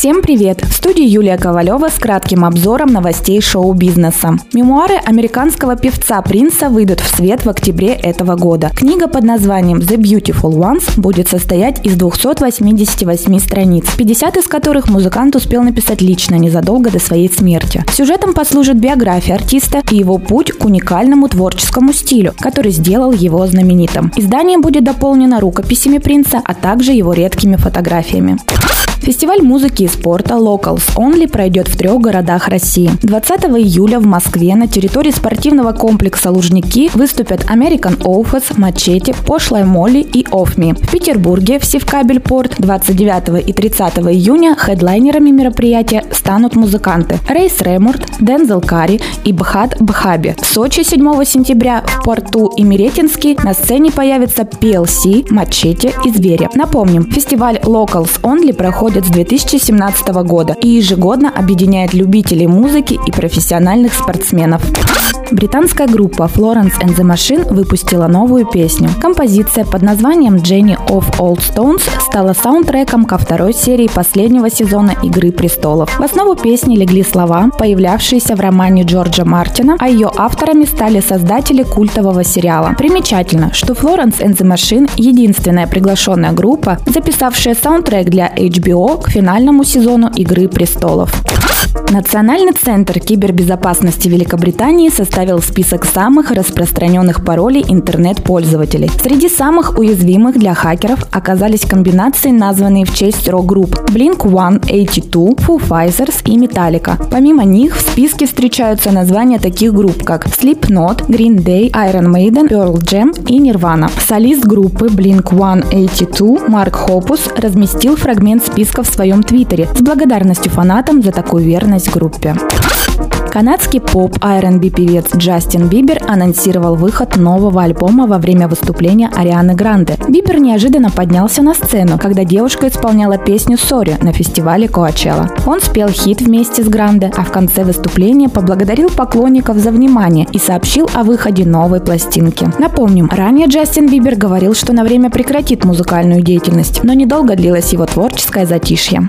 Всем привет! В студии Юлия Ковалева с кратким обзором новостей шоу-бизнеса. Мемуары американского певца Принца выйдут в свет в октябре этого года. Книга под названием The Beautiful Ones будет состоять из 288 страниц, 50 из которых музыкант успел написать лично незадолго до своей смерти. Сюжетом послужит биография артиста и его путь к уникальному творческому стилю, который сделал его знаменитым. Издание будет дополнено рукописями принца, а также его редкими фотографиями. Фестиваль музыки и спорта Locals Only пройдет в трех городах России. 20 июля в Москве на территории спортивного комплекса Лужники выступят American Office, Мачете, Пошлая Молли и Офми. В Петербурге в Севкабель Порт 29 и 30 июня хедлайнерами мероприятия станут музыканты Рейс Ремурт, Дензел Кари и Бхат Бхаби. В Сочи 7 сентября в Порту и Миретинске на сцене появятся PLC, Мачете и Звери. Напомним, фестиваль Locals Only проходит проходит с 2017 года и ежегодно объединяет любителей музыки и профессиональных спортсменов. Британская группа Florence and the Machine выпустила новую песню. Композиция под названием Jenny of Old Stones стала саундтреком ко второй серии последнего сезона «Игры престолов». В основу песни легли слова, появлявшиеся в романе Джорджа Мартина, а ее авторами стали создатели культового сериала. Примечательно, что Florence and the Machine – единственная приглашенная группа, записавшая саундтрек для HBO к финальному сезону «Игры престолов». Национальный центр кибербезопасности Великобритании составил список самых распространенных паролей интернет-пользователей. Среди самых уязвимых для хакеров оказались комбинации, названные в честь рок-групп Blink-182, Foo Fighters и Metallica. Помимо них в списке встречаются названия таких групп, как Slipknot, Green Day, Iron Maiden, Pearl Jam и Nirvana. Солист группы Blink-182 Марк Хопус разместил фрагмент списка в своем твиттере с благодарностью фанатам за такую верность группе. Канадский поп R&B певец Джастин Бибер анонсировал выход нового альбома во время выступления Арианы Гранде. Бибер неожиданно поднялся на сцену, когда девушка исполняла песню «Sorry» на фестивале Коачелла. Он спел хит вместе с Гранде, а в конце выступления поблагодарил поклонников за внимание и сообщил о выходе новой пластинки. Напомним, ранее Джастин Бибер говорил, что на время прекратит музыкальную деятельность, но недолго длилось его творческое затишье.